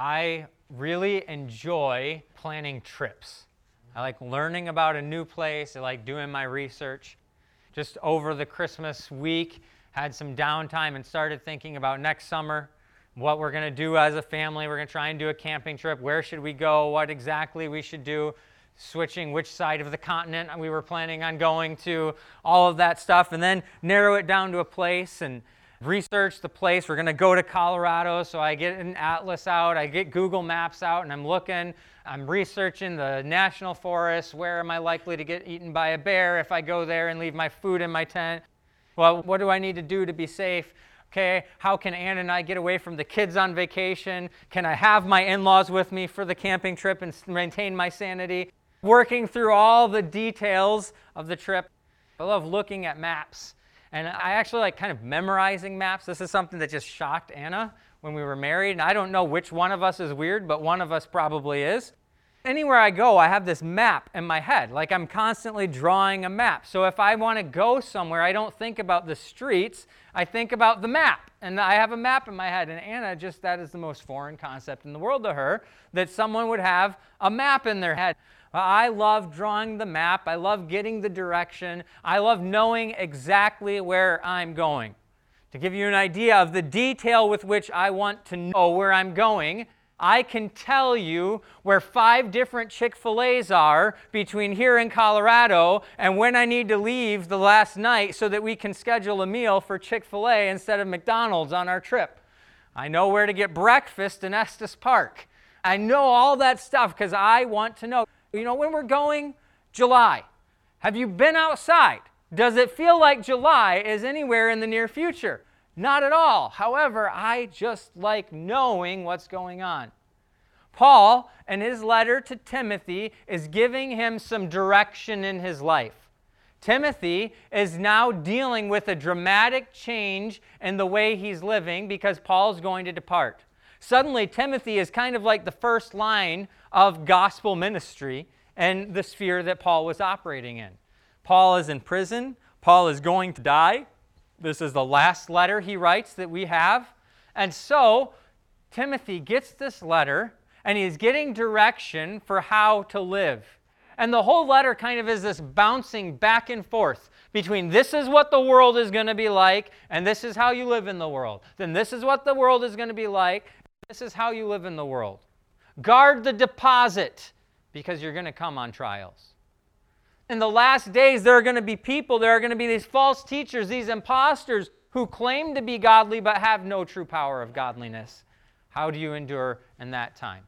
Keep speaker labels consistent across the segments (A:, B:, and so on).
A: I really enjoy planning trips. I like learning about a new place, I like doing my research. Just over the Christmas week, had some downtime and started thinking about next summer what we're going to do as a family. We're going to try and do a camping trip. Where should we go? What exactly we should do? Switching which side of the continent we were planning on going to, all of that stuff, and then narrow it down to a place and research the place. We're going to go to Colorado, so I get an atlas out, I get Google Maps out, and I'm looking, I'm researching the national forest. Where am I likely to get eaten by a bear if I go there and leave my food in my tent? Well, what do I need to do to be safe? Okay, how can Ann and I get away from the kids on vacation? Can I have my in laws with me for the camping trip and maintain my sanity? Working through all the details of the trip. I love looking at maps and I actually like kind of memorizing maps. This is something that just shocked Anna when we were married. And I don't know which one of us is weird, but one of us probably is. Anywhere I go, I have this map in my head. Like I'm constantly drawing a map. So if I want to go somewhere, I don't think about the streets, I think about the map. And I have a map in my head. And Anna, just that is the most foreign concept in the world to her that someone would have a map in their head. Uh, I love drawing the map. I love getting the direction. I love knowing exactly where I'm going. To give you an idea of the detail with which I want to know where I'm going, I can tell you where five different Chick fil A's are between here and Colorado and when I need to leave the last night so that we can schedule a meal for Chick fil A instead of McDonald's on our trip. I know where to get breakfast in Estes Park. I know all that stuff because I want to know. You know, when we're going, July. Have you been outside? Does it feel like July is anywhere in the near future? Not at all. However, I just like knowing what's going on. Paul, in his letter to Timothy, is giving him some direction in his life. Timothy is now dealing with a dramatic change in the way he's living because Paul's going to depart. Suddenly, Timothy is kind of like the first line of gospel ministry and the sphere that Paul was operating in. Paul is in prison, Paul is going to die. This is the last letter he writes that we have. And so, Timothy gets this letter and he's getting direction for how to live. And the whole letter kind of is this bouncing back and forth between this is what the world is going to be like and this is how you live in the world. Then this is what the world is going to be like. This is how you live in the world. Guard the deposit because you're going to come on trials. In the last days, there are going to be people, there are going to be these false teachers, these imposters who claim to be godly but have no true power of godliness. How do you endure in that time?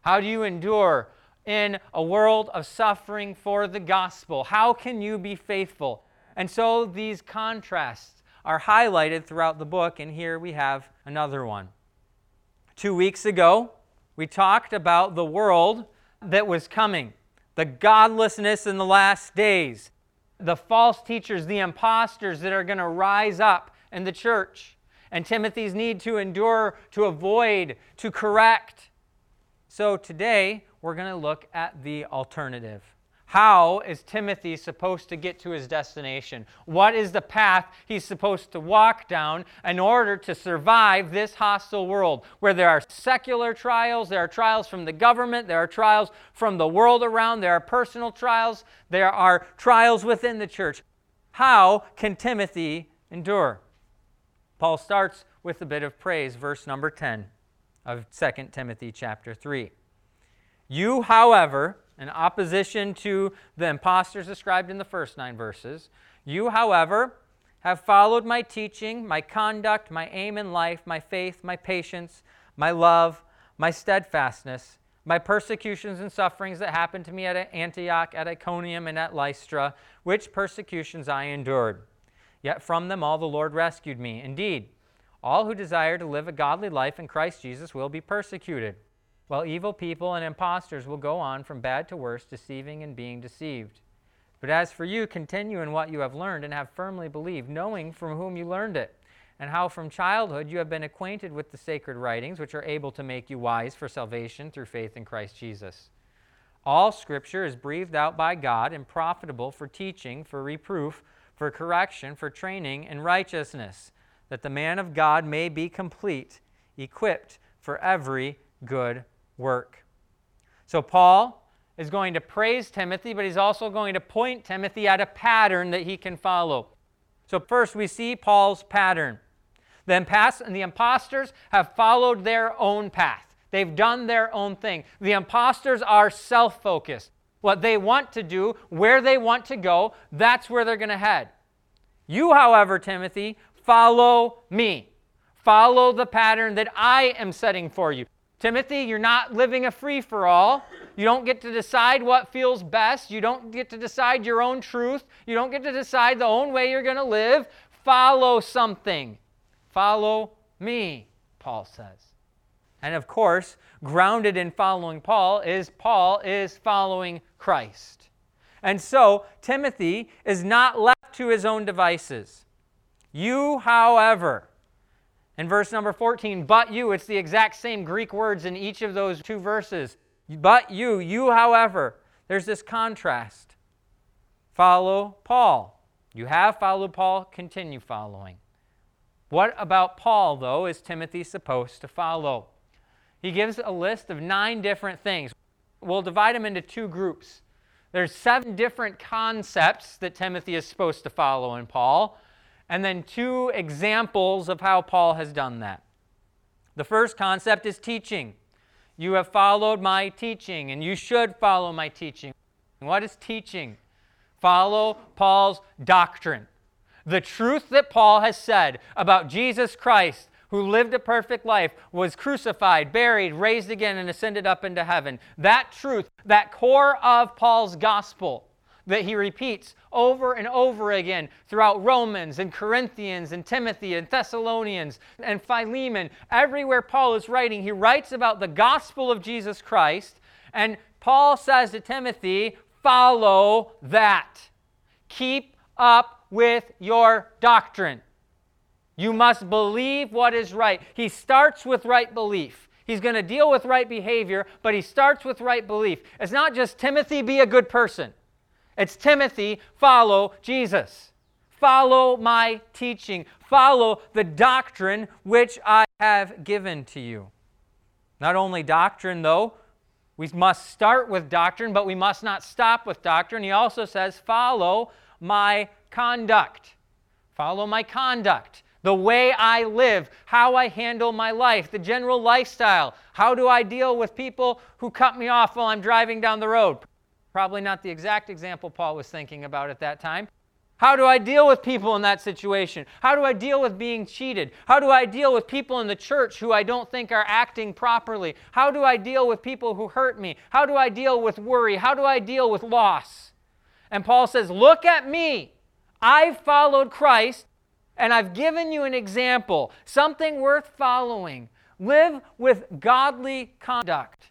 A: How do you endure in a world of suffering for the gospel? How can you be faithful? And so these contrasts are highlighted throughout the book, and here we have another one. Two weeks ago, we talked about the world that was coming, the godlessness in the last days, the false teachers, the imposters that are going to rise up in the church, and Timothy's need to endure, to avoid, to correct. So today, we're going to look at the alternative. How is Timothy supposed to get to his destination? What is the path he's supposed to walk down in order to survive this hostile world where there are secular trials, there are trials from the government, there are trials from the world around, there are personal trials, there are trials within the church? How can Timothy endure? Paul starts with a bit of praise, verse number 10 of 2 Timothy chapter 3. You, however, in opposition to the impostors described in the first nine verses. You, however, have followed my teaching, my conduct, my aim in life, my faith, my patience, my love, my steadfastness, my persecutions and sufferings that happened to me at Antioch, at Iconium, and at Lystra, which persecutions I endured. Yet from them all the Lord rescued me. Indeed, all who desire to live a godly life in Christ Jesus will be persecuted while evil people and impostors will go on from bad to worse, deceiving and being deceived. But as for you, continue in what you have learned and have firmly believed, knowing from whom you learned it, and how from childhood you have been acquainted with the sacred writings, which are able to make you wise for salvation through faith in Christ Jesus. All Scripture is breathed out by God and profitable for teaching, for reproof, for correction, for training in righteousness, that the man of God may be complete, equipped for every good work. So, Paul is going to praise Timothy, but he's also going to point Timothy at a pattern that he can follow. So, first, we see Paul's pattern. The, impas- the imposters have followed their own path. They've done their own thing. The imposters are self focused. What they want to do, where they want to go, that's where they're going to head. You, however, Timothy, follow me. Follow the pattern that I am setting for you. Timothy, you're not living a free for all. You don't get to decide what feels best. You don't get to decide your own truth. You don't get to decide the own way you're going to live. Follow something. Follow me, Paul says. And of course, grounded in following Paul is Paul is following Christ. And so Timothy is not left to his own devices. You, however, in verse number 14, but you, it's the exact same Greek words in each of those two verses. But you, you, however, there's this contrast. Follow Paul. You have followed Paul, continue following. What about Paul, though, is Timothy supposed to follow? He gives a list of nine different things. We'll divide them into two groups. There's seven different concepts that Timothy is supposed to follow in Paul, and then two examples of how Paul has done that. The first concept is teaching. You have followed my teaching, and you should follow my teaching. What is teaching? Follow Paul's doctrine. The truth that Paul has said about Jesus Christ, who lived a perfect life, was crucified, buried, raised again, and ascended up into heaven. That truth, that core of Paul's gospel that he repeats over and over again throughout Romans and Corinthians and Timothy and Thessalonians and Philemon. Everywhere Paul is writing, he writes about the gospel of Jesus Christ. And Paul says to Timothy, follow that. Keep up with your doctrine. You must believe what is right. He starts with right belief. He's going to deal with right behavior, but he starts with right belief. It's not just Timothy, be a good person. It's Timothy, follow Jesus. Follow my teaching. Follow the doctrine which I have given to you. Not only doctrine, though, we must start with doctrine, but we must not stop with doctrine. He also says, follow my conduct. Follow my conduct, the way I live, how I handle my life, the general lifestyle. How do I deal with people who cut me off while I'm driving down the road? Probably not the exact example Paul was thinking about at that time. How do I deal with people in that situation? How do I deal with being cheated? How do I deal with people in the church who I don't think are acting properly? How do I deal with people who hurt me? How do I deal with worry? How do I deal with loss? And Paul says, Look at me. I've followed Christ and I've given you an example, something worth following. Live with godly conduct.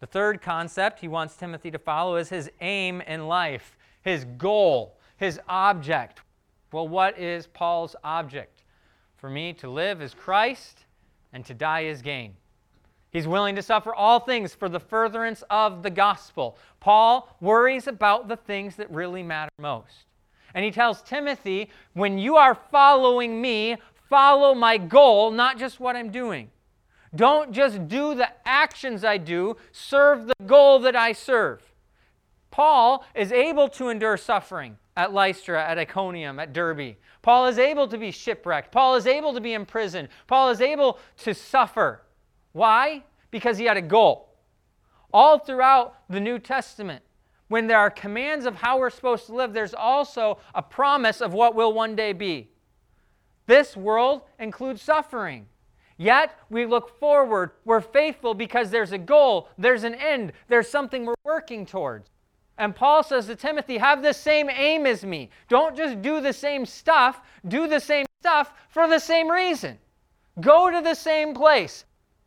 A: The third concept he wants Timothy to follow is his aim in life, his goal, his object. Well, what is Paul's object? For me to live is Christ and to die is gain. He's willing to suffer all things for the furtherance of the gospel. Paul worries about the things that really matter most. And he tells Timothy, when you are following me, follow my goal, not just what I'm doing. Don't just do the actions I do, serve the goal that I serve. Paul is able to endure suffering at Lystra, at Iconium, at Derbe. Paul is able to be shipwrecked. Paul is able to be imprisoned. Paul is able to suffer. Why? Because he had a goal. All throughout the New Testament, when there are commands of how we're supposed to live, there's also a promise of what will one day be. This world includes suffering. Yet we look forward. We're faithful because there's a goal, there's an end, there's something we're working towards. And Paul says to Timothy, have the same aim as me. Don't just do the same stuff, do the same stuff for the same reason. Go to the same place.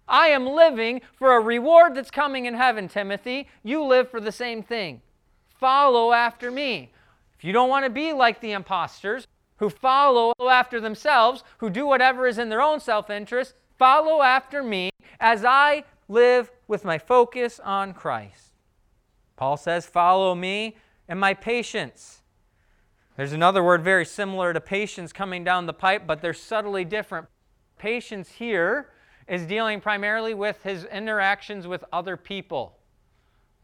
A: I am living for a reward that's coming in heaven, Timothy. You live for the same thing follow after me. If you don't want to be like the imposters who follow after themselves, who do whatever is in their own self interest, follow after me as I live with my focus on Christ. Paul says, Follow me and my patience. There's another word very similar to patience coming down the pipe, but they're subtly different. Patience here is dealing primarily with his interactions with other people.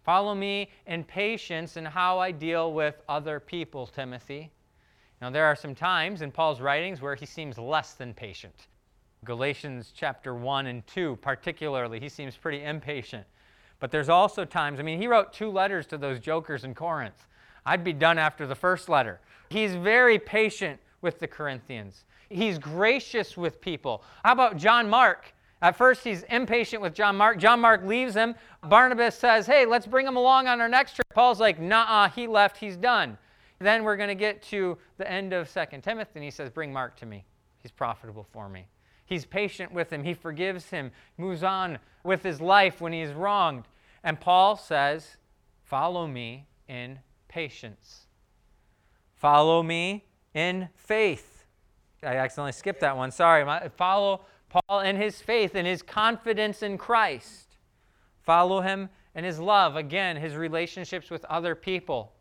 A: Follow me in patience in how I deal with other people, Timothy. Now, there are some times in Paul's writings where he seems less than patient. Galatians chapter 1 and 2, particularly, he seems pretty impatient. But there's also times, I mean, he wrote two letters to those jokers in Corinth. I'd be done after the first letter. He's very patient with the Corinthians, he's gracious with people. How about John Mark? At first, he's impatient with John Mark. John Mark leaves him. Barnabas says, Hey, let's bring him along on our next trip. Paul's like, Nah, he left, he's done. Then we're going to get to the end of 2 Timothy, and he says, Bring Mark to me. He's profitable for me. He's patient with him. He forgives him, moves on with his life when he is wronged. And Paul says, Follow me in patience. Follow me in faith. I accidentally skipped that one. Sorry. Follow Paul in his faith and his confidence in Christ. Follow him in his love. Again, his relationships with other people.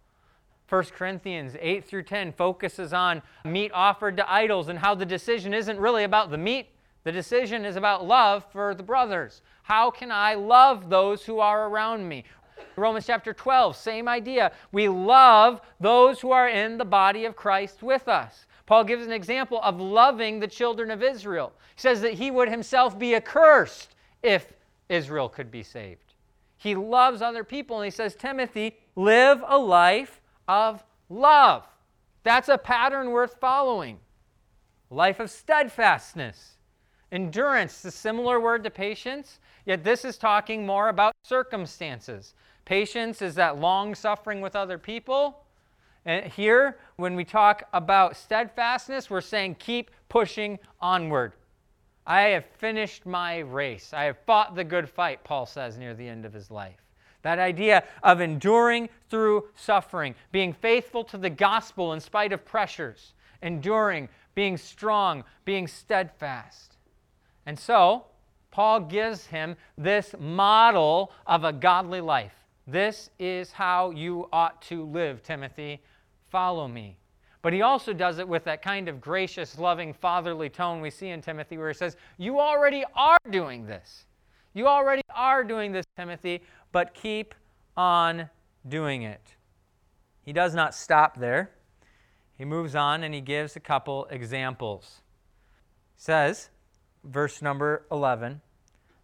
A: 1 Corinthians 8 through 10 focuses on meat offered to idols and how the decision isn't really about the meat, the decision is about love for the brothers. How can I love those who are around me? Romans chapter 12, same idea. We love those who are in the body of Christ with us. Paul gives an example of loving the children of Israel. He says that he would himself be accursed if Israel could be saved. He loves other people, and he says, Timothy, live a life of love. That's a pattern worth following. Life of steadfastness. Endurance, a similar word to patience, yet this is talking more about circumstances. Patience is that long suffering with other people. And here, when we talk about steadfastness, we're saying keep pushing onward. I have finished my race. I have fought the good fight, Paul says near the end of his life. That idea of enduring through suffering, being faithful to the gospel in spite of pressures, enduring, being strong, being steadfast. And so, Paul gives him this model of a godly life. This is how you ought to live, Timothy. Follow me. But he also does it with that kind of gracious, loving, fatherly tone we see in Timothy, where he says, You already are doing this. You already are doing this, Timothy, but keep on doing it. He does not stop there. He moves on and he gives a couple examples. He says, verse number 11,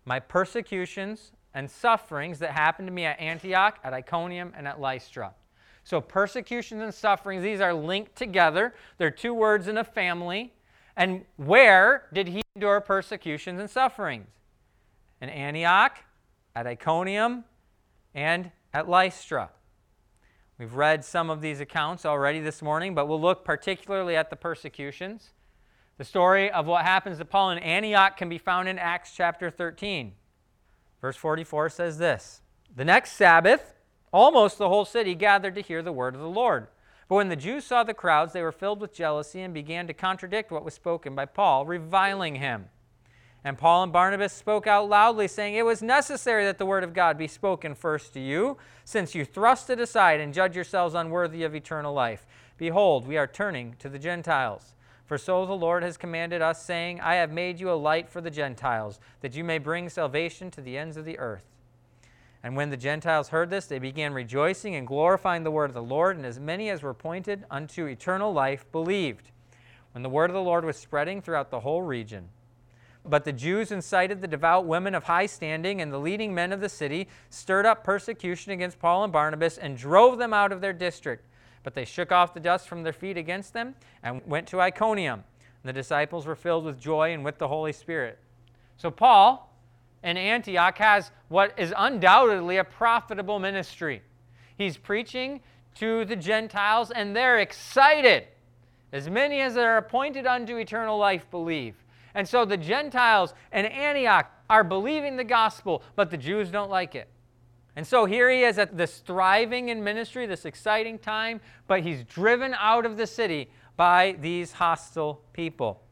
A: My persecutions and sufferings that happened to me at Antioch, at Iconium, and at Lystra. So, persecutions and sufferings, these are linked together. They're two words in a family. And where did he endure persecutions and sufferings? In Antioch, at Iconium, and at Lystra. We've read some of these accounts already this morning, but we'll look particularly at the persecutions. The story of what happens to Paul in Antioch can be found in Acts chapter 13. Verse 44 says this The next Sabbath, almost the whole city gathered to hear the word of the Lord. But when the Jews saw the crowds, they were filled with jealousy and began to contradict what was spoken by Paul, reviling him. And Paul and Barnabas spoke out loudly, saying, It was necessary that the word of God be spoken first to you, since you thrust it aside and judge yourselves unworthy of eternal life. Behold, we are turning to the Gentiles. For so the Lord has commanded us, saying, I have made you a light for the Gentiles, that you may bring salvation to the ends of the earth. And when the Gentiles heard this, they began rejoicing and glorifying the word of the Lord, and as many as were appointed unto eternal life believed. When the word of the Lord was spreading throughout the whole region, but the Jews incited the devout women of high standing and the leading men of the city, stirred up persecution against Paul and Barnabas, and drove them out of their district. But they shook off the dust from their feet against them and went to Iconium. And The disciples were filled with joy and with the Holy Spirit. So, Paul in Antioch has what is undoubtedly a profitable ministry. He's preaching to the Gentiles, and they're excited. As many as are appointed unto eternal life believe. And so the Gentiles in Antioch are believing the gospel, but the Jews don't like it. And so here he is at this thriving in ministry, this exciting time, but he's driven out of the city by these hostile people.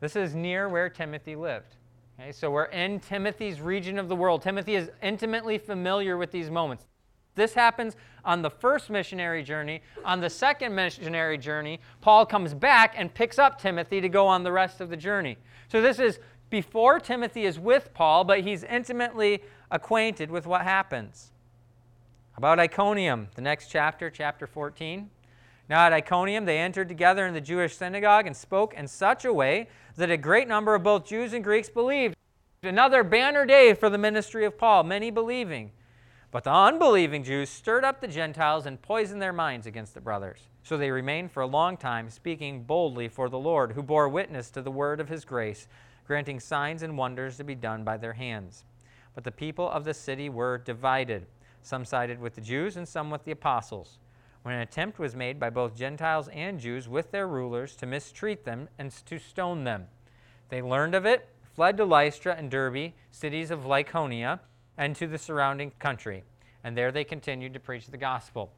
A: This is near where Timothy lived. Okay, so we're in Timothy's region of the world. Timothy is intimately familiar with these moments. This happens on the first missionary journey. On the second missionary journey, Paul comes back and picks up Timothy to go on the rest of the journey. So this is before Timothy is with Paul, but he's intimately acquainted with what happens. About Iconium, the next chapter, chapter 14. Now at Iconium, they entered together in the Jewish synagogue and spoke in such a way that a great number of both Jews and Greeks believed. Another banner day for the ministry of Paul, many believing. But the unbelieving Jews stirred up the Gentiles and poisoned their minds against the brothers. So they remained for a long time, speaking boldly for the Lord, who bore witness to the word of his grace, granting signs and wonders to be done by their hands. But the people of the city were divided. Some sided with the Jews and some with the apostles. When an attempt was made by both Gentiles and Jews with their rulers to mistreat them and to stone them, they learned of it, fled to Lystra and Derbe, cities of Lycaonia, and to the surrounding country. And there they continued to preach the gospel.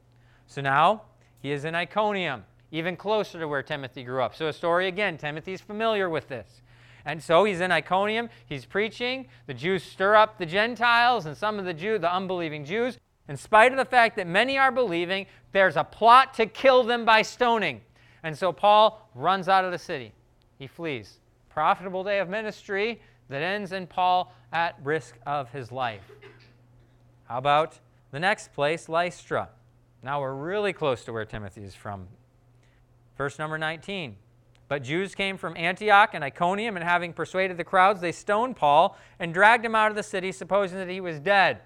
A: So now he is in Iconium, even closer to where Timothy grew up. So, a story again, Timothy's familiar with this. And so he's in Iconium, he's preaching. The Jews stir up the Gentiles and some of the Jew, the unbelieving Jews. In spite of the fact that many are believing, there's a plot to kill them by stoning. And so Paul runs out of the city. He flees. Profitable day of ministry that ends in Paul at risk of his life. How about the next place, Lystra? Now we're really close to where Timothy is from. Verse number 19. But Jews came from Antioch and Iconium, and having persuaded the crowds, they stoned Paul and dragged him out of the city, supposing that he was dead.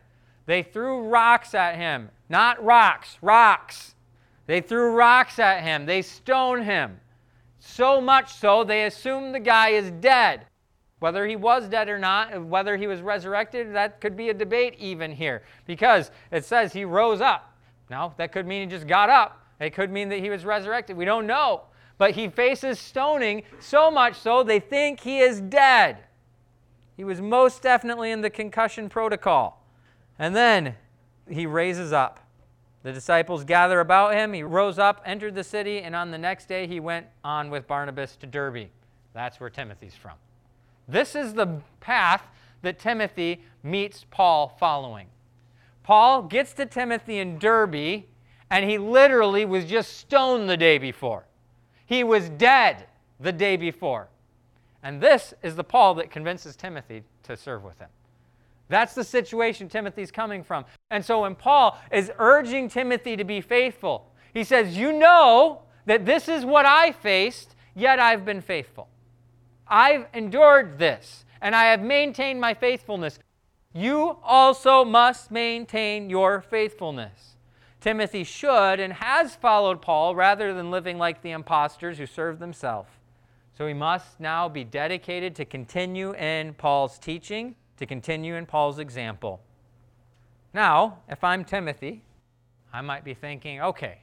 A: They threw rocks at him. Not rocks, rocks. They threw rocks at him. They stoned him. So much so, they assumed the guy is dead. Whether he was dead or not, whether he was resurrected, that could be a debate even here. Because it says he rose up. Now, that could mean he just got up. It could mean that he was resurrected. We don't know but he faces stoning so much so they think he is dead. He was most definitely in the concussion protocol. And then he raises up. The disciples gather about him. He rose up, entered the city, and on the next day he went on with Barnabas to Derbe. That's where Timothy's from. This is the path that Timothy meets Paul following. Paul gets to Timothy in Derbe, and he literally was just stoned the day before. He was dead the day before. And this is the Paul that convinces Timothy to serve with him. That's the situation Timothy's coming from. And so when Paul is urging Timothy to be faithful, he says, You know that this is what I faced, yet I've been faithful. I've endured this, and I have maintained my faithfulness. You also must maintain your faithfulness. Timothy should and has followed Paul rather than living like the impostors who serve themselves. So he must now be dedicated to continue in Paul's teaching, to continue in Paul's example. Now, if I'm Timothy, I might be thinking, okay,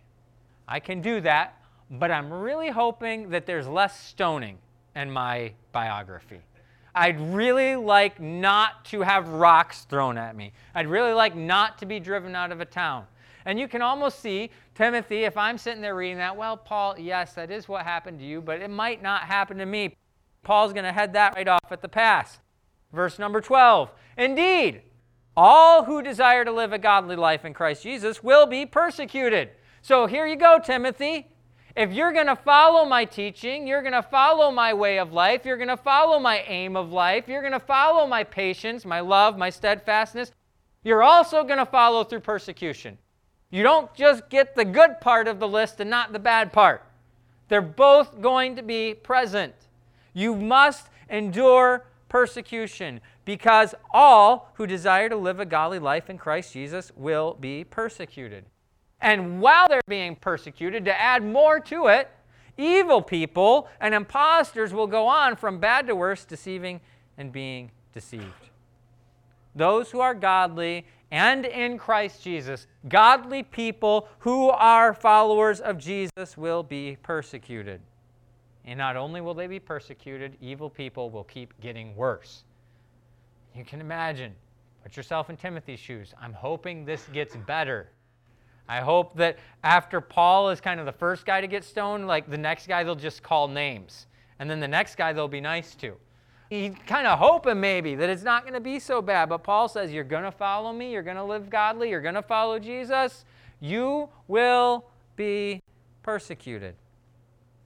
A: I can do that, but I'm really hoping that there's less stoning in my biography. I'd really like not to have rocks thrown at me. I'd really like not to be driven out of a town. And you can almost see Timothy, if I'm sitting there reading that, well, Paul, yes, that is what happened to you, but it might not happen to me. Paul's going to head that right off at the pass. Verse number 12 Indeed, all who desire to live a godly life in Christ Jesus will be persecuted. So here you go, Timothy. If you're going to follow my teaching, you're going to follow my way of life, you're going to follow my aim of life, you're going to follow my patience, my love, my steadfastness, you're also going to follow through persecution. You don't just get the good part of the list and not the bad part. They're both going to be present. You must endure persecution because all who desire to live a godly life in Christ Jesus will be persecuted. And while they're being persecuted, to add more to it, evil people and impostors will go on from bad to worse, deceiving and being deceived. Those who are godly and in Christ Jesus, godly people who are followers of Jesus will be persecuted. And not only will they be persecuted, evil people will keep getting worse. You can imagine. Put yourself in Timothy's shoes. I'm hoping this gets better. I hope that after Paul is kind of the first guy to get stoned, like the next guy they'll just call names. And then the next guy they'll be nice to he's kind of hoping maybe that it's not going to be so bad. But Paul says, You're going to follow me, you're going to live godly, you're going to follow Jesus, you will be persecuted.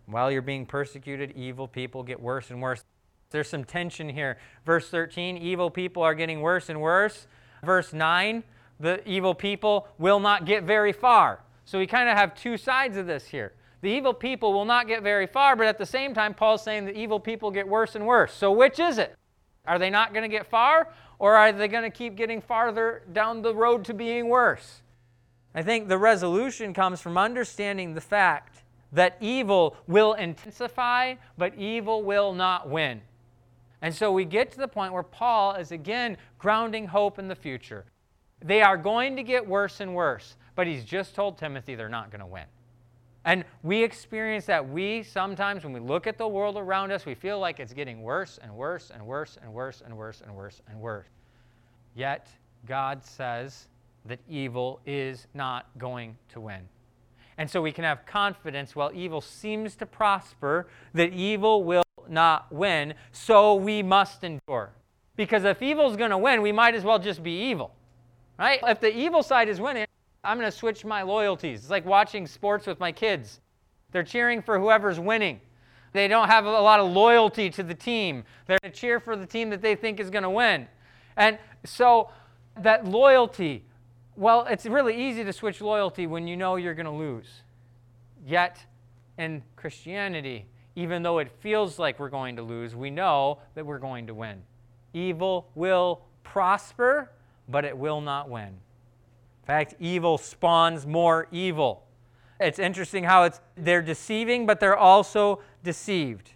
A: While you're being persecuted, evil people get worse and worse. There's some tension here. Verse 13 evil people are getting worse and worse. Verse 9 the evil people will not get very far. So we kind of have two sides of this here. The evil people will not get very far, but at the same time, Paul's saying the evil people get worse and worse. So which is it? Are they not going to get far, or are they going to keep getting farther down the road to being worse? I think the resolution comes from understanding the fact that evil will intensify, but evil will not win. And so we get to the point where Paul is again grounding hope in the future. They are going to get worse and worse, but he's just told Timothy they're not going to win. And we experience that. We sometimes, when we look at the world around us, we feel like it's getting worse and worse and worse and worse and worse and worse and worse. Yet, God says that evil is not going to win. And so we can have confidence while evil seems to prosper, that evil will not win, so we must endure. Because if evil's going to win, we might as well just be evil. Right? If the evil side is winning, I'm going to switch my loyalties. It's like watching sports with my kids. They're cheering for whoever's winning. They don't have a lot of loyalty to the team. They're going to cheer for the team that they think is going to win. And so that loyalty, well, it's really easy to switch loyalty when you know you're going to lose. Yet, in Christianity, even though it feels like we're going to lose, we know that we're going to win. Evil will prosper, but it will not win. In fact, evil spawns more evil. It's interesting how it's they're deceiving, but they're also deceived.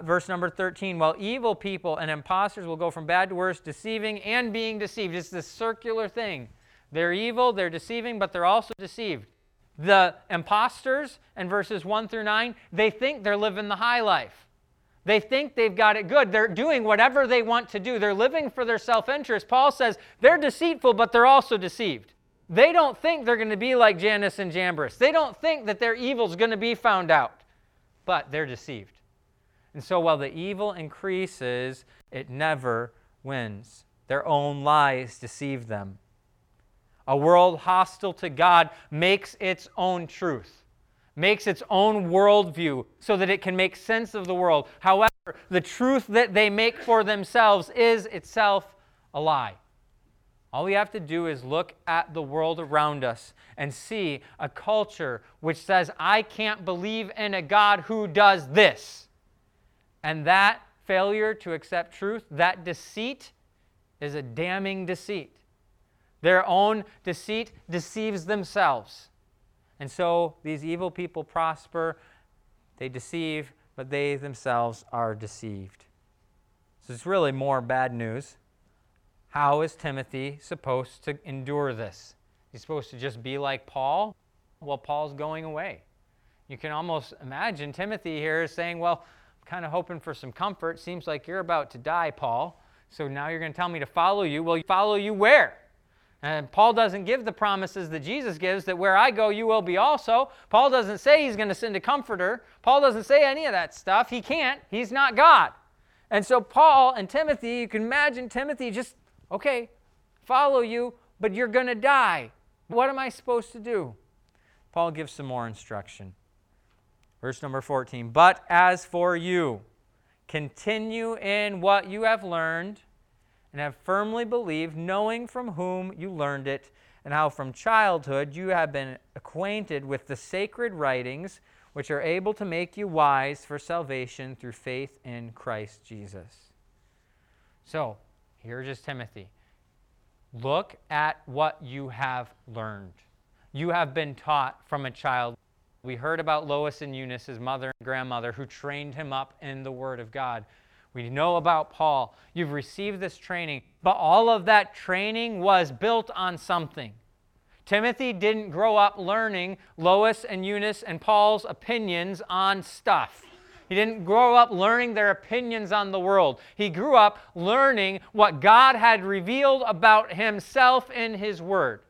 A: Verse number 13, while evil people and impostors will go from bad to worse, deceiving and being deceived. It's this circular thing. They're evil, they're deceiving, but they're also deceived. The impostors in verses 1 through 9, they think they're living the high life. They think they've got it good. They're doing whatever they want to do. They're living for their self interest. Paul says they're deceitful, but they're also deceived. They don't think they're going to be like Jannes and Jambres. They don't think that their evil's going to be found out, but they're deceived. And so while the evil increases, it never wins. Their own lies deceive them. A world hostile to God makes its own truth makes its own worldview so that it can make sense of the world. However, the truth that they make for themselves is itself a lie. All we have to do is look at the world around us and see a culture which says, I can't believe in a God who does this. And that failure to accept truth, that deceit, is a damning deceit. Their own deceit deceives themselves. And so these evil people prosper, they deceive, but they themselves are deceived. So it's really more bad news. How is Timothy supposed to endure this? He's supposed to just be like Paul? Well, Paul's going away. You can almost imagine Timothy here is saying, Well, I'm kind of hoping for some comfort. Seems like you're about to die, Paul. So now you're going to tell me to follow you. Well, follow you where? And Paul doesn't give the promises that Jesus gives that where I go, you will be also. Paul doesn't say he's going to send a comforter. Paul doesn't say any of that stuff. He can't. He's not God. And so, Paul and Timothy, you can imagine Timothy just, okay, follow you, but you're going to die. What am I supposed to do? Paul gives some more instruction. Verse number 14 But as for you, continue in what you have learned and have firmly believed, knowing from whom you learned it, and how from childhood you have been acquainted with the sacred writings, which are able to make you wise for salvation through faith in Christ Jesus. So, here's just Timothy. Look at what you have learned. You have been taught from a child. We heard about Lois and Eunice, his mother and grandmother, who trained him up in the Word of God. We know about Paul. You've received this training, but all of that training was built on something. Timothy didn't grow up learning Lois and Eunice and Paul's opinions on stuff. He didn't grow up learning their opinions on the world. He grew up learning what God had revealed about himself in his word.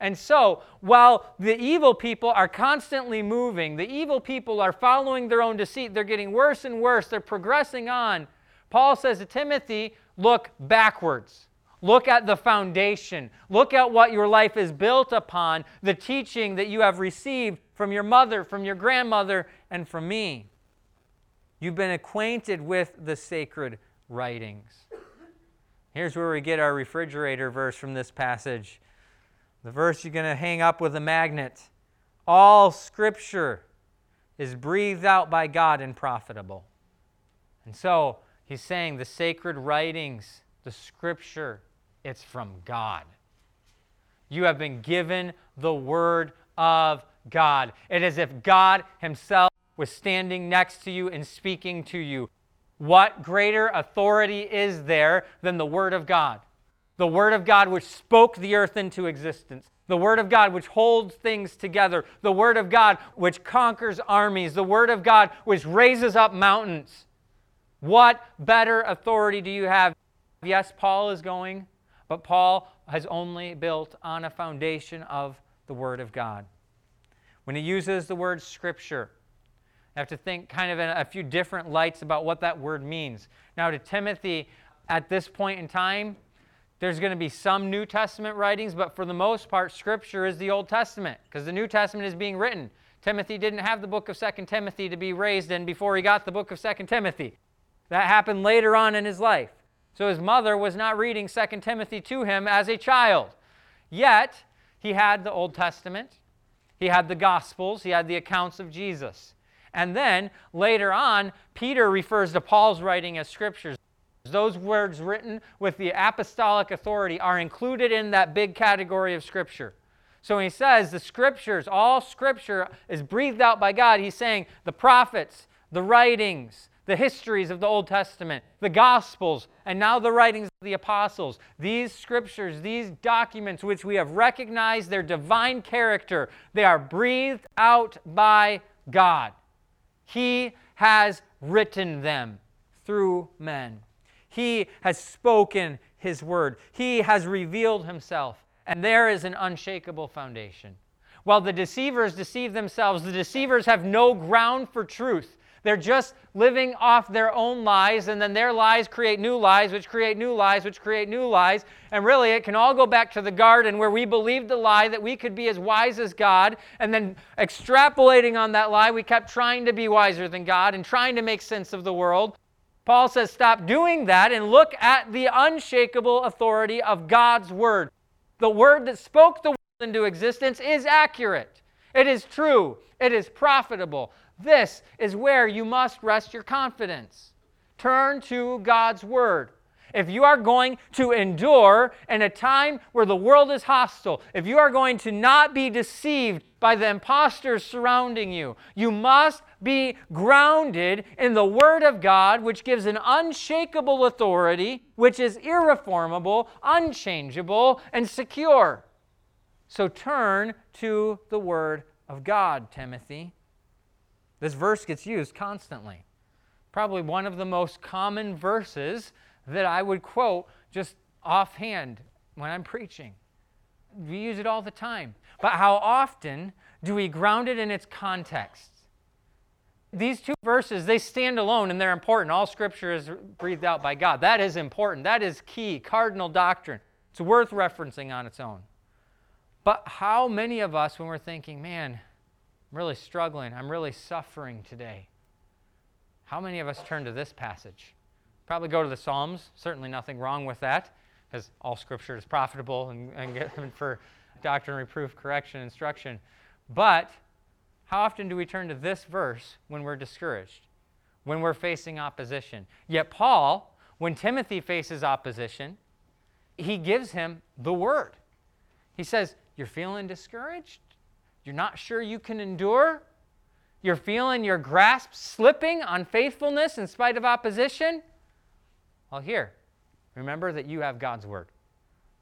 A: And so, while the evil people are constantly moving, the evil people are following their own deceit, they're getting worse and worse, they're progressing on. Paul says to Timothy, look backwards. Look at the foundation. Look at what your life is built upon, the teaching that you have received from your mother, from your grandmother, and from me. You've been acquainted with the sacred writings. Here's where we get our refrigerator verse from this passage. The verse you're going to hang up with a magnet. All scripture is breathed out by God and profitable. And so he's saying the sacred writings, the scripture, it's from God. You have been given the word of God. It is if God himself was standing next to you and speaking to you. What greater authority is there than the word of God? The word of God which spoke the earth into existence. The Word of God, which holds things together. The Word of God, which conquers armies. The Word of God, which raises up mountains. What better authority do you have? Yes, Paul is going, but Paul has only built on a foundation of the Word of God. When he uses the word Scripture, I have to think kind of in a few different lights about what that word means. Now, to Timothy, at this point in time, there's going to be some New Testament writings, but for the most part, Scripture is the Old Testament because the New Testament is being written. Timothy didn't have the book of Second Timothy to be raised in before he got the book of Second Timothy. That happened later on in his life. So his mother was not reading Second Timothy to him as a child. Yet, he had the Old Testament, he had the Gospels, he had the accounts of Jesus. And then later on, Peter refers to Paul's writing as scriptures. Those words written with the apostolic authority are included in that big category of Scripture. So when he says the Scriptures, all Scripture is breathed out by God, he's saying the prophets, the writings, the histories of the Old Testament, the Gospels, and now the writings of the apostles. These scriptures, these documents, which we have recognized their divine character, they are breathed out by God. He has written them through men. He has spoken His word, He has revealed Himself, and there is an unshakable foundation. While the deceivers deceive themselves, the deceivers have no ground for truth. They're just living off their own lies, and then their lies create new lies, which create new lies, which create new lies. And really, it can all go back to the garden where we believed the lie that we could be as wise as God, and then extrapolating on that lie, we kept trying to be wiser than God and trying to make sense of the world. Paul says, stop doing that and look at the unshakable authority of God's word. The word that spoke the world into existence is accurate, it is true, it is profitable. This is where you must rest your confidence. Turn to God's word if you are going to endure in a time where the world is hostile, if you are going to not be deceived by the impostors surrounding you, you must be grounded in the Word of God, which gives an unshakable authority, which is irreformable, unchangeable, and secure. So turn to the Word of God, Timothy. This verse gets used constantly. Probably one of the most common verses that I would quote just offhand when I'm preaching. We use it all the time. But how often do we ground it in its context? These two verses, they stand alone and they're important. All scripture is breathed out by God. That is important. That is key, cardinal doctrine. It's worth referencing on its own. But how many of us, when we're thinking, man, I'm really struggling, I'm really suffering today, how many of us turn to this passage? Probably go to the Psalms. Certainly nothing wrong with that, because all scripture is profitable and, and for doctrine, reproof, correction, instruction. But how often do we turn to this verse when we're discouraged, when we're facing opposition? Yet, Paul, when Timothy faces opposition, he gives him the word. He says, You're feeling discouraged? You're not sure you can endure? You're feeling your grasp slipping on faithfulness in spite of opposition? Well, here, remember that you have God's Word.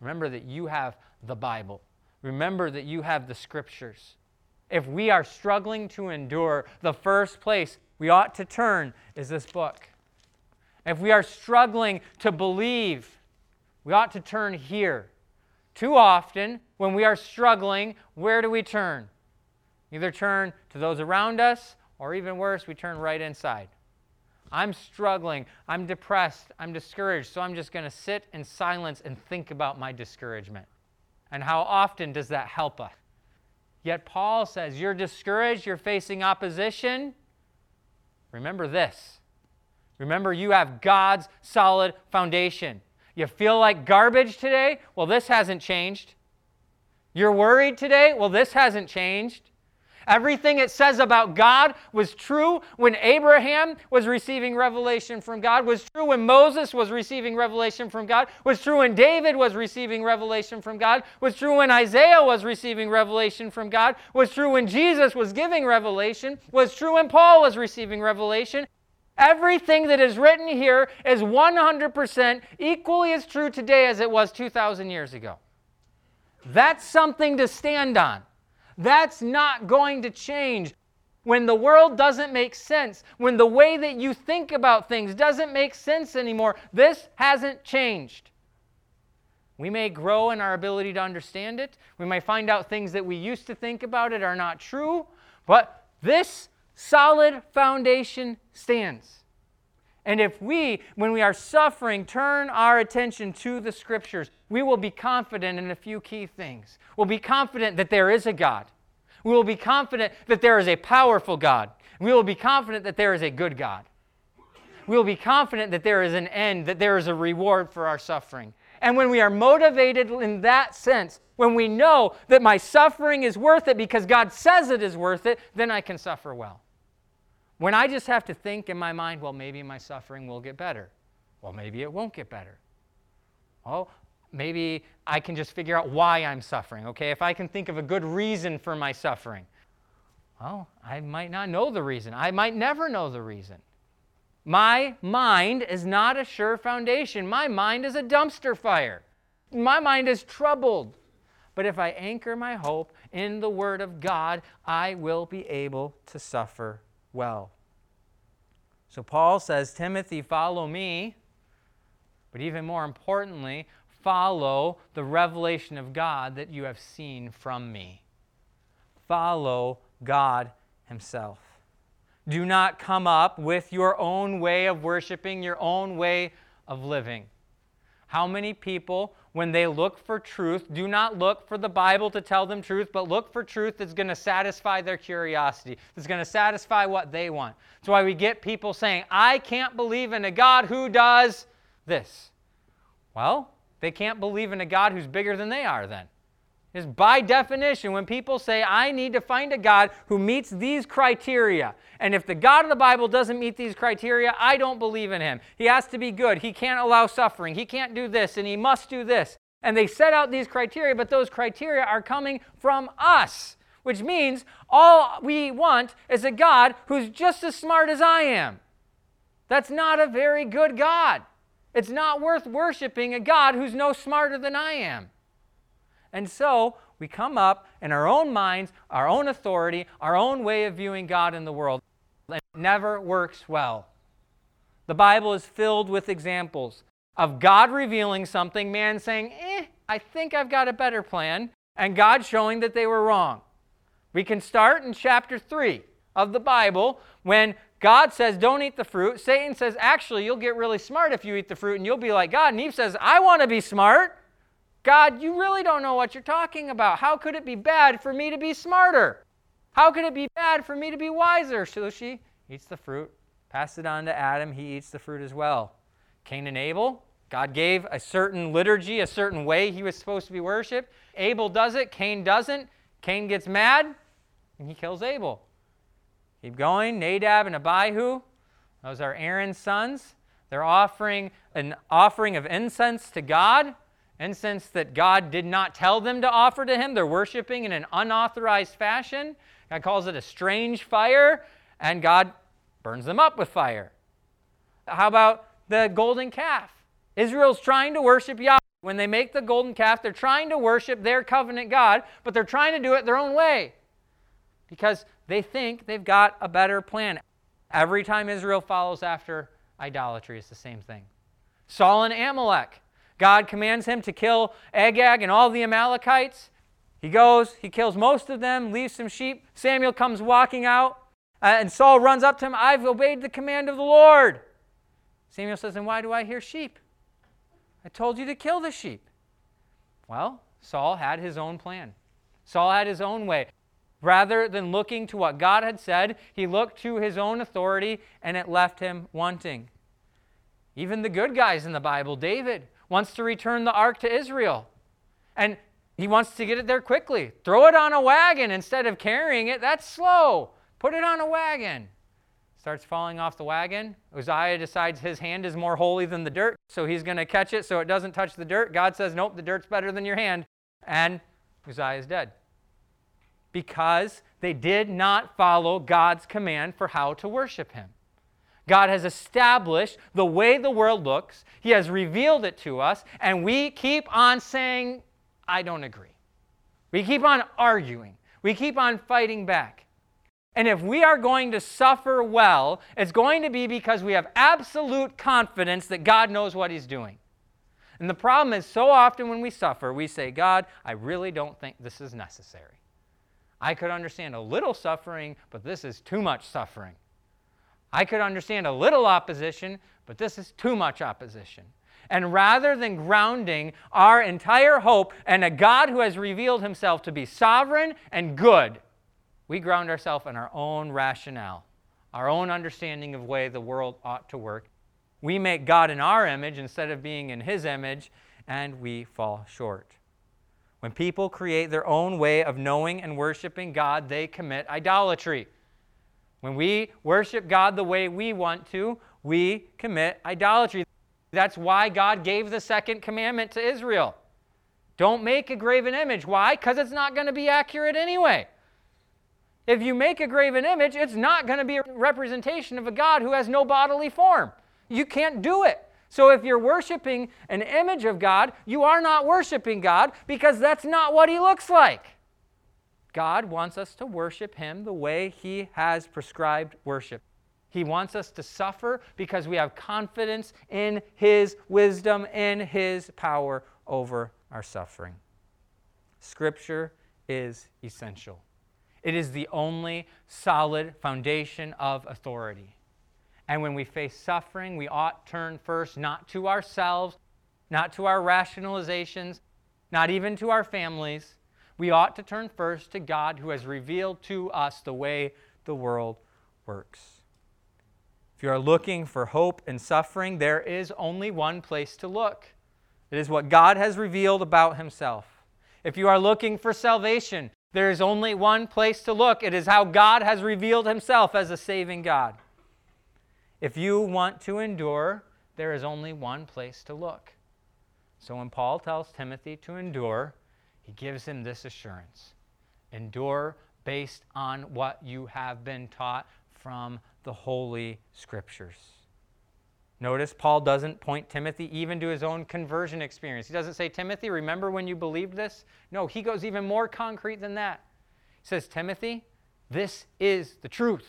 A: Remember that you have the Bible. Remember that you have the Scriptures. If we are struggling to endure, the first place we ought to turn is this book. If we are struggling to believe, we ought to turn here. Too often, when we are struggling, where do we turn? Either turn to those around us, or even worse, we turn right inside. I'm struggling. I'm depressed. I'm discouraged. So I'm just going to sit in silence and think about my discouragement. And how often does that help us? Yet Paul says, You're discouraged. You're facing opposition. Remember this Remember, you have God's solid foundation. You feel like garbage today? Well, this hasn't changed. You're worried today? Well, this hasn't changed. Everything it says about God was true when Abraham was receiving revelation from God, was true when Moses was receiving revelation from God, was true when David was receiving revelation from God, was true when Isaiah was receiving revelation from God, was true when Jesus was giving revelation, was true when Paul was receiving revelation. Everything that is written here is 100% equally as true today as it was 2,000 years ago. That's something to stand on. That's not going to change. When the world doesn't make sense, when the way that you think about things doesn't make sense anymore, this hasn't changed. We may grow in our ability to understand it. We may find out things that we used to think about it are not true, but this solid foundation stands. And if we, when we are suffering, turn our attention to the scriptures, we will be confident in a few key things. We'll be confident that there is a God. We will be confident that there is a powerful God. We will be confident that there is a good God. We will be confident that there is an end, that there is a reward for our suffering. And when we are motivated in that sense, when we know that my suffering is worth it because God says it is worth it, then I can suffer well. When I just have to think in my mind, well, maybe my suffering will get better. Well, maybe it won't get better. Well, maybe I can just figure out why I'm suffering, okay? If I can think of a good reason for my suffering, well, I might not know the reason. I might never know the reason. My mind is not a sure foundation. My mind is a dumpster fire. My mind is troubled. But if I anchor my hope in the Word of God, I will be able to suffer well. So Paul says, Timothy, follow me. But even more importantly, follow the revelation of God that you have seen from me. Follow God Himself. Do not come up with your own way of worshiping, your own way of living. How many people, when they look for truth, do not look for the Bible to tell them truth, but look for truth that's going to satisfy their curiosity, that's going to satisfy what they want? That's why we get people saying, I can't believe in a God who does this. Well, they can't believe in a God who's bigger than they are then. Is by definition, when people say, I need to find a God who meets these criteria, and if the God of the Bible doesn't meet these criteria, I don't believe in him. He has to be good. He can't allow suffering. He can't do this, and he must do this. And they set out these criteria, but those criteria are coming from us, which means all we want is a God who's just as smart as I am. That's not a very good God. It's not worth worshiping a God who's no smarter than I am. And so we come up in our own minds, our own authority, our own way of viewing God in the world. And it never works well. The Bible is filled with examples of God revealing something, man saying, eh, I think I've got a better plan, and God showing that they were wrong. We can start in chapter 3 of the Bible when God says, Don't eat the fruit. Satan says, Actually, you'll get really smart if you eat the fruit, and you'll be like God. And Eve says, I want to be smart. God, you really don't know what you're talking about. How could it be bad for me to be smarter? How could it be bad for me to be wiser? So she eats the fruit, passes it on to Adam. He eats the fruit as well. Cain and Abel, God gave a certain liturgy, a certain way he was supposed to be worshiped. Abel does it, Cain doesn't. Cain gets mad, and he kills Abel. Keep going. Nadab and Abihu, those are Aaron's sons. They're offering an offering of incense to God incense that God did not tell them to offer to Him. They're worshiping in an unauthorized fashion. God calls it a strange fire, and God burns them up with fire. How about the golden calf? Israel's trying to worship Yahweh. When they make the golden calf, they're trying to worship their covenant God, but they're trying to do it their own way because they think they've got a better plan. Every time Israel follows after idolatry, it's the same thing. Saul and Amalek. God commands him to kill Agag and all the Amalekites. He goes, he kills most of them, leaves some sheep. Samuel comes walking out, uh, and Saul runs up to him. I've obeyed the command of the Lord. Samuel says, And why do I hear sheep? I told you to kill the sheep. Well, Saul had his own plan. Saul had his own way. Rather than looking to what God had said, he looked to his own authority, and it left him wanting. Even the good guys in the Bible, David wants to return the ark to Israel. And he wants to get it there quickly. Throw it on a wagon instead of carrying it. That's slow. Put it on a wagon. Starts falling off the wagon. Uzziah decides his hand is more holy than the dirt, so he's going to catch it so it doesn't touch the dirt. God says, Nope, the dirt's better than your hand. And Uzziah is dead. Because they did not follow God's command for how to worship him. God has established the way the world looks, He has revealed it to us, and we keep on saying, I don't agree. We keep on arguing, we keep on fighting back. And if we are going to suffer well, it's going to be because we have absolute confidence that God knows what He's doing. And the problem is, so often when we suffer, we say, God, I really don't think this is necessary. I could understand a little suffering, but this is too much suffering. I could understand a little opposition, but this is too much opposition. And rather than grounding our entire hope in a God who has revealed himself to be sovereign and good, we ground ourselves in our own rationale, our own understanding of way the world ought to work. We make God in our image instead of being in his image, and we fall short. When people create their own way of knowing and worshiping God, they commit idolatry. When we worship God the way we want to, we commit idolatry. That's why God gave the second commandment to Israel. Don't make a graven image. Why? Because it's not going to be accurate anyway. If you make a graven image, it's not going to be a representation of a God who has no bodily form. You can't do it. So if you're worshiping an image of God, you are not worshiping God because that's not what he looks like. God wants us to worship Him the way He has prescribed worship. He wants us to suffer because we have confidence in His wisdom and His power over our suffering. Scripture is essential, it is the only solid foundation of authority. And when we face suffering, we ought turn first not to ourselves, not to our rationalizations, not even to our families we ought to turn first to God who has revealed to us the way the world works. If you are looking for hope in suffering, there is only one place to look. It is what God has revealed about himself. If you are looking for salvation, there is only one place to look. It is how God has revealed himself as a saving God. If you want to endure, there is only one place to look. So when Paul tells Timothy to endure, he gives him this assurance endure based on what you have been taught from the Holy Scriptures. Notice Paul doesn't point Timothy even to his own conversion experience. He doesn't say, Timothy, remember when you believed this? No, he goes even more concrete than that. He says, Timothy, this is the truth.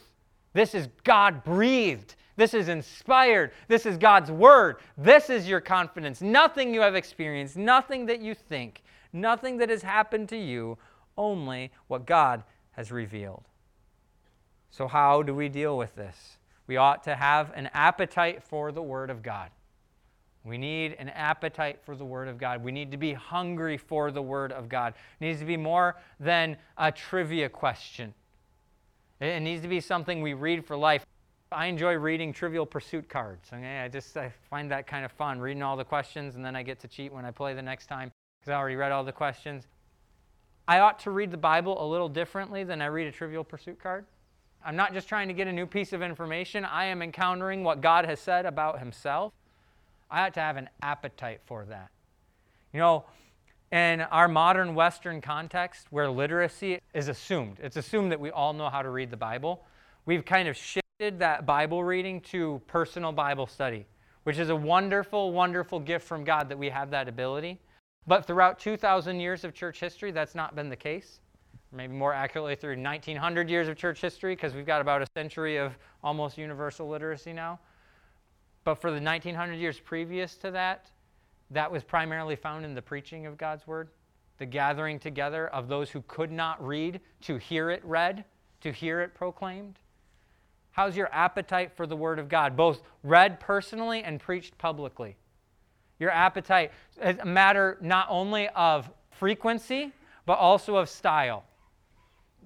A: This is God breathed. This is inspired. This is God's word. This is your confidence. Nothing you have experienced, nothing that you think, nothing that has happened to you, only what God has revealed. So, how do we deal with this? We ought to have an appetite for the Word of God. We need an appetite for the Word of God. We need to be hungry for the Word of God. It needs to be more than a trivia question. It needs to be something we read for life. I enjoy reading Trivial Pursuit cards. Okay? I just I find that kind of fun, reading all the questions, and then I get to cheat when I play the next time because I already read all the questions. I ought to read the Bible a little differently than I read a Trivial Pursuit card. I'm not just trying to get a new piece of information, I am encountering what God has said about Himself. I ought to have an appetite for that. You know, in our modern Western context where literacy is assumed, it's assumed that we all know how to read the Bible. We've kind of shifted that Bible reading to personal Bible study, which is a wonderful, wonderful gift from God that we have that ability. But throughout 2,000 years of church history, that's not been the case. Maybe more accurately, through 1,900 years of church history, because we've got about a century of almost universal literacy now. But for the 1,900 years previous to that, that was primarily found in the preaching of God's word, the gathering together of those who could not read to hear it read, to hear it proclaimed. How's your appetite for the word of God, both read personally and preached publicly? Your appetite is a matter not only of frequency, but also of style.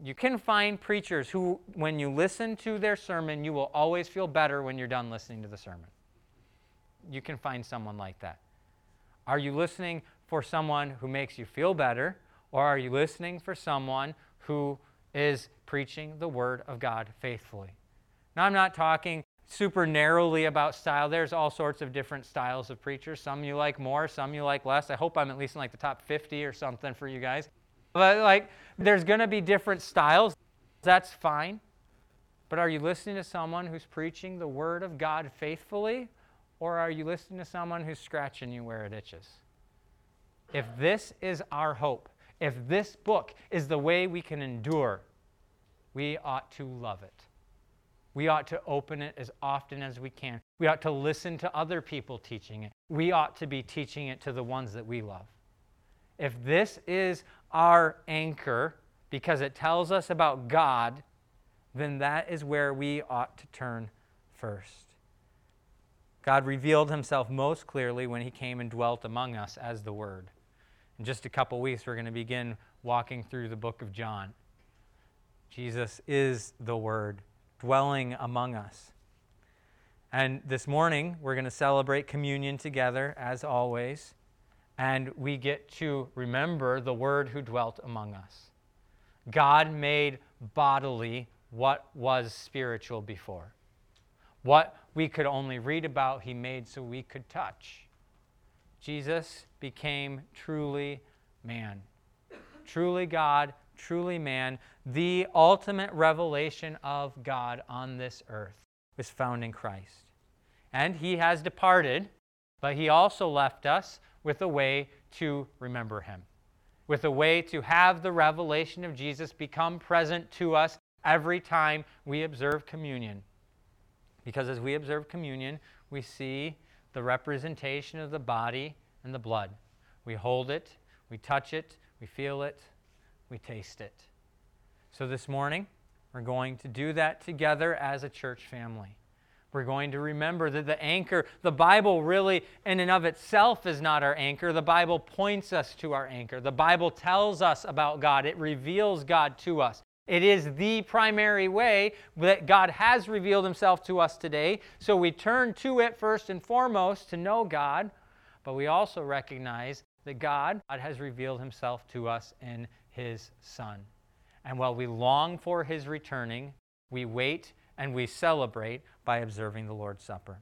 A: You can find preachers who, when you listen to their sermon, you will always feel better when you're done listening to the sermon. you can find someone like that. Are you listening for someone who makes you feel better, or are you listening for someone who is preaching the Word of God faithfully? Now, I'm not talking super narrowly about style. There's all sorts of different styles of preachers. Some you like more, some you like less. I hope I'm at least in like the top 50 or something for you guys. But like, there's going to be different styles. That's fine. But are you listening to someone who's preaching the Word of God faithfully, or are you listening to someone who's scratching you where it itches? If this is our hope, if this book is the way we can endure, we ought to love it. We ought to open it as often as we can. We ought to listen to other people teaching it. We ought to be teaching it to the ones that we love. If this is our anchor because it tells us about God, then that is where we ought to turn first. God revealed himself most clearly when he came and dwelt among us as the Word. In just a couple weeks, we're going to begin walking through the book of John. Jesus is the Word dwelling among us. And this morning, we're going to celebrate communion together, as always. And we get to remember the Word who dwelt among us. God made bodily what was spiritual before. What we could only read about, He made so we could touch. Jesus became truly man, truly God, truly man, the ultimate revelation of God on this earth was found in Christ. And he has departed, but he also left us with a way to remember him, with a way to have the revelation of Jesus become present to us every time we observe communion. Because as we observe communion, we see the representation of the body and the blood. We hold it, we touch it, we feel it, we taste it. So this morning, we're going to do that together as a church family. We're going to remember that the anchor, the Bible really in and of itself is not our anchor. The Bible points us to our anchor. The Bible tells us about God, it reveals God to us. It is the primary way that God has revealed himself to us today. So we turn to it first and foremost to know God, but we also recognize that God has revealed himself to us in his Son. And while we long for his returning, we wait and we celebrate by observing the Lord's Supper.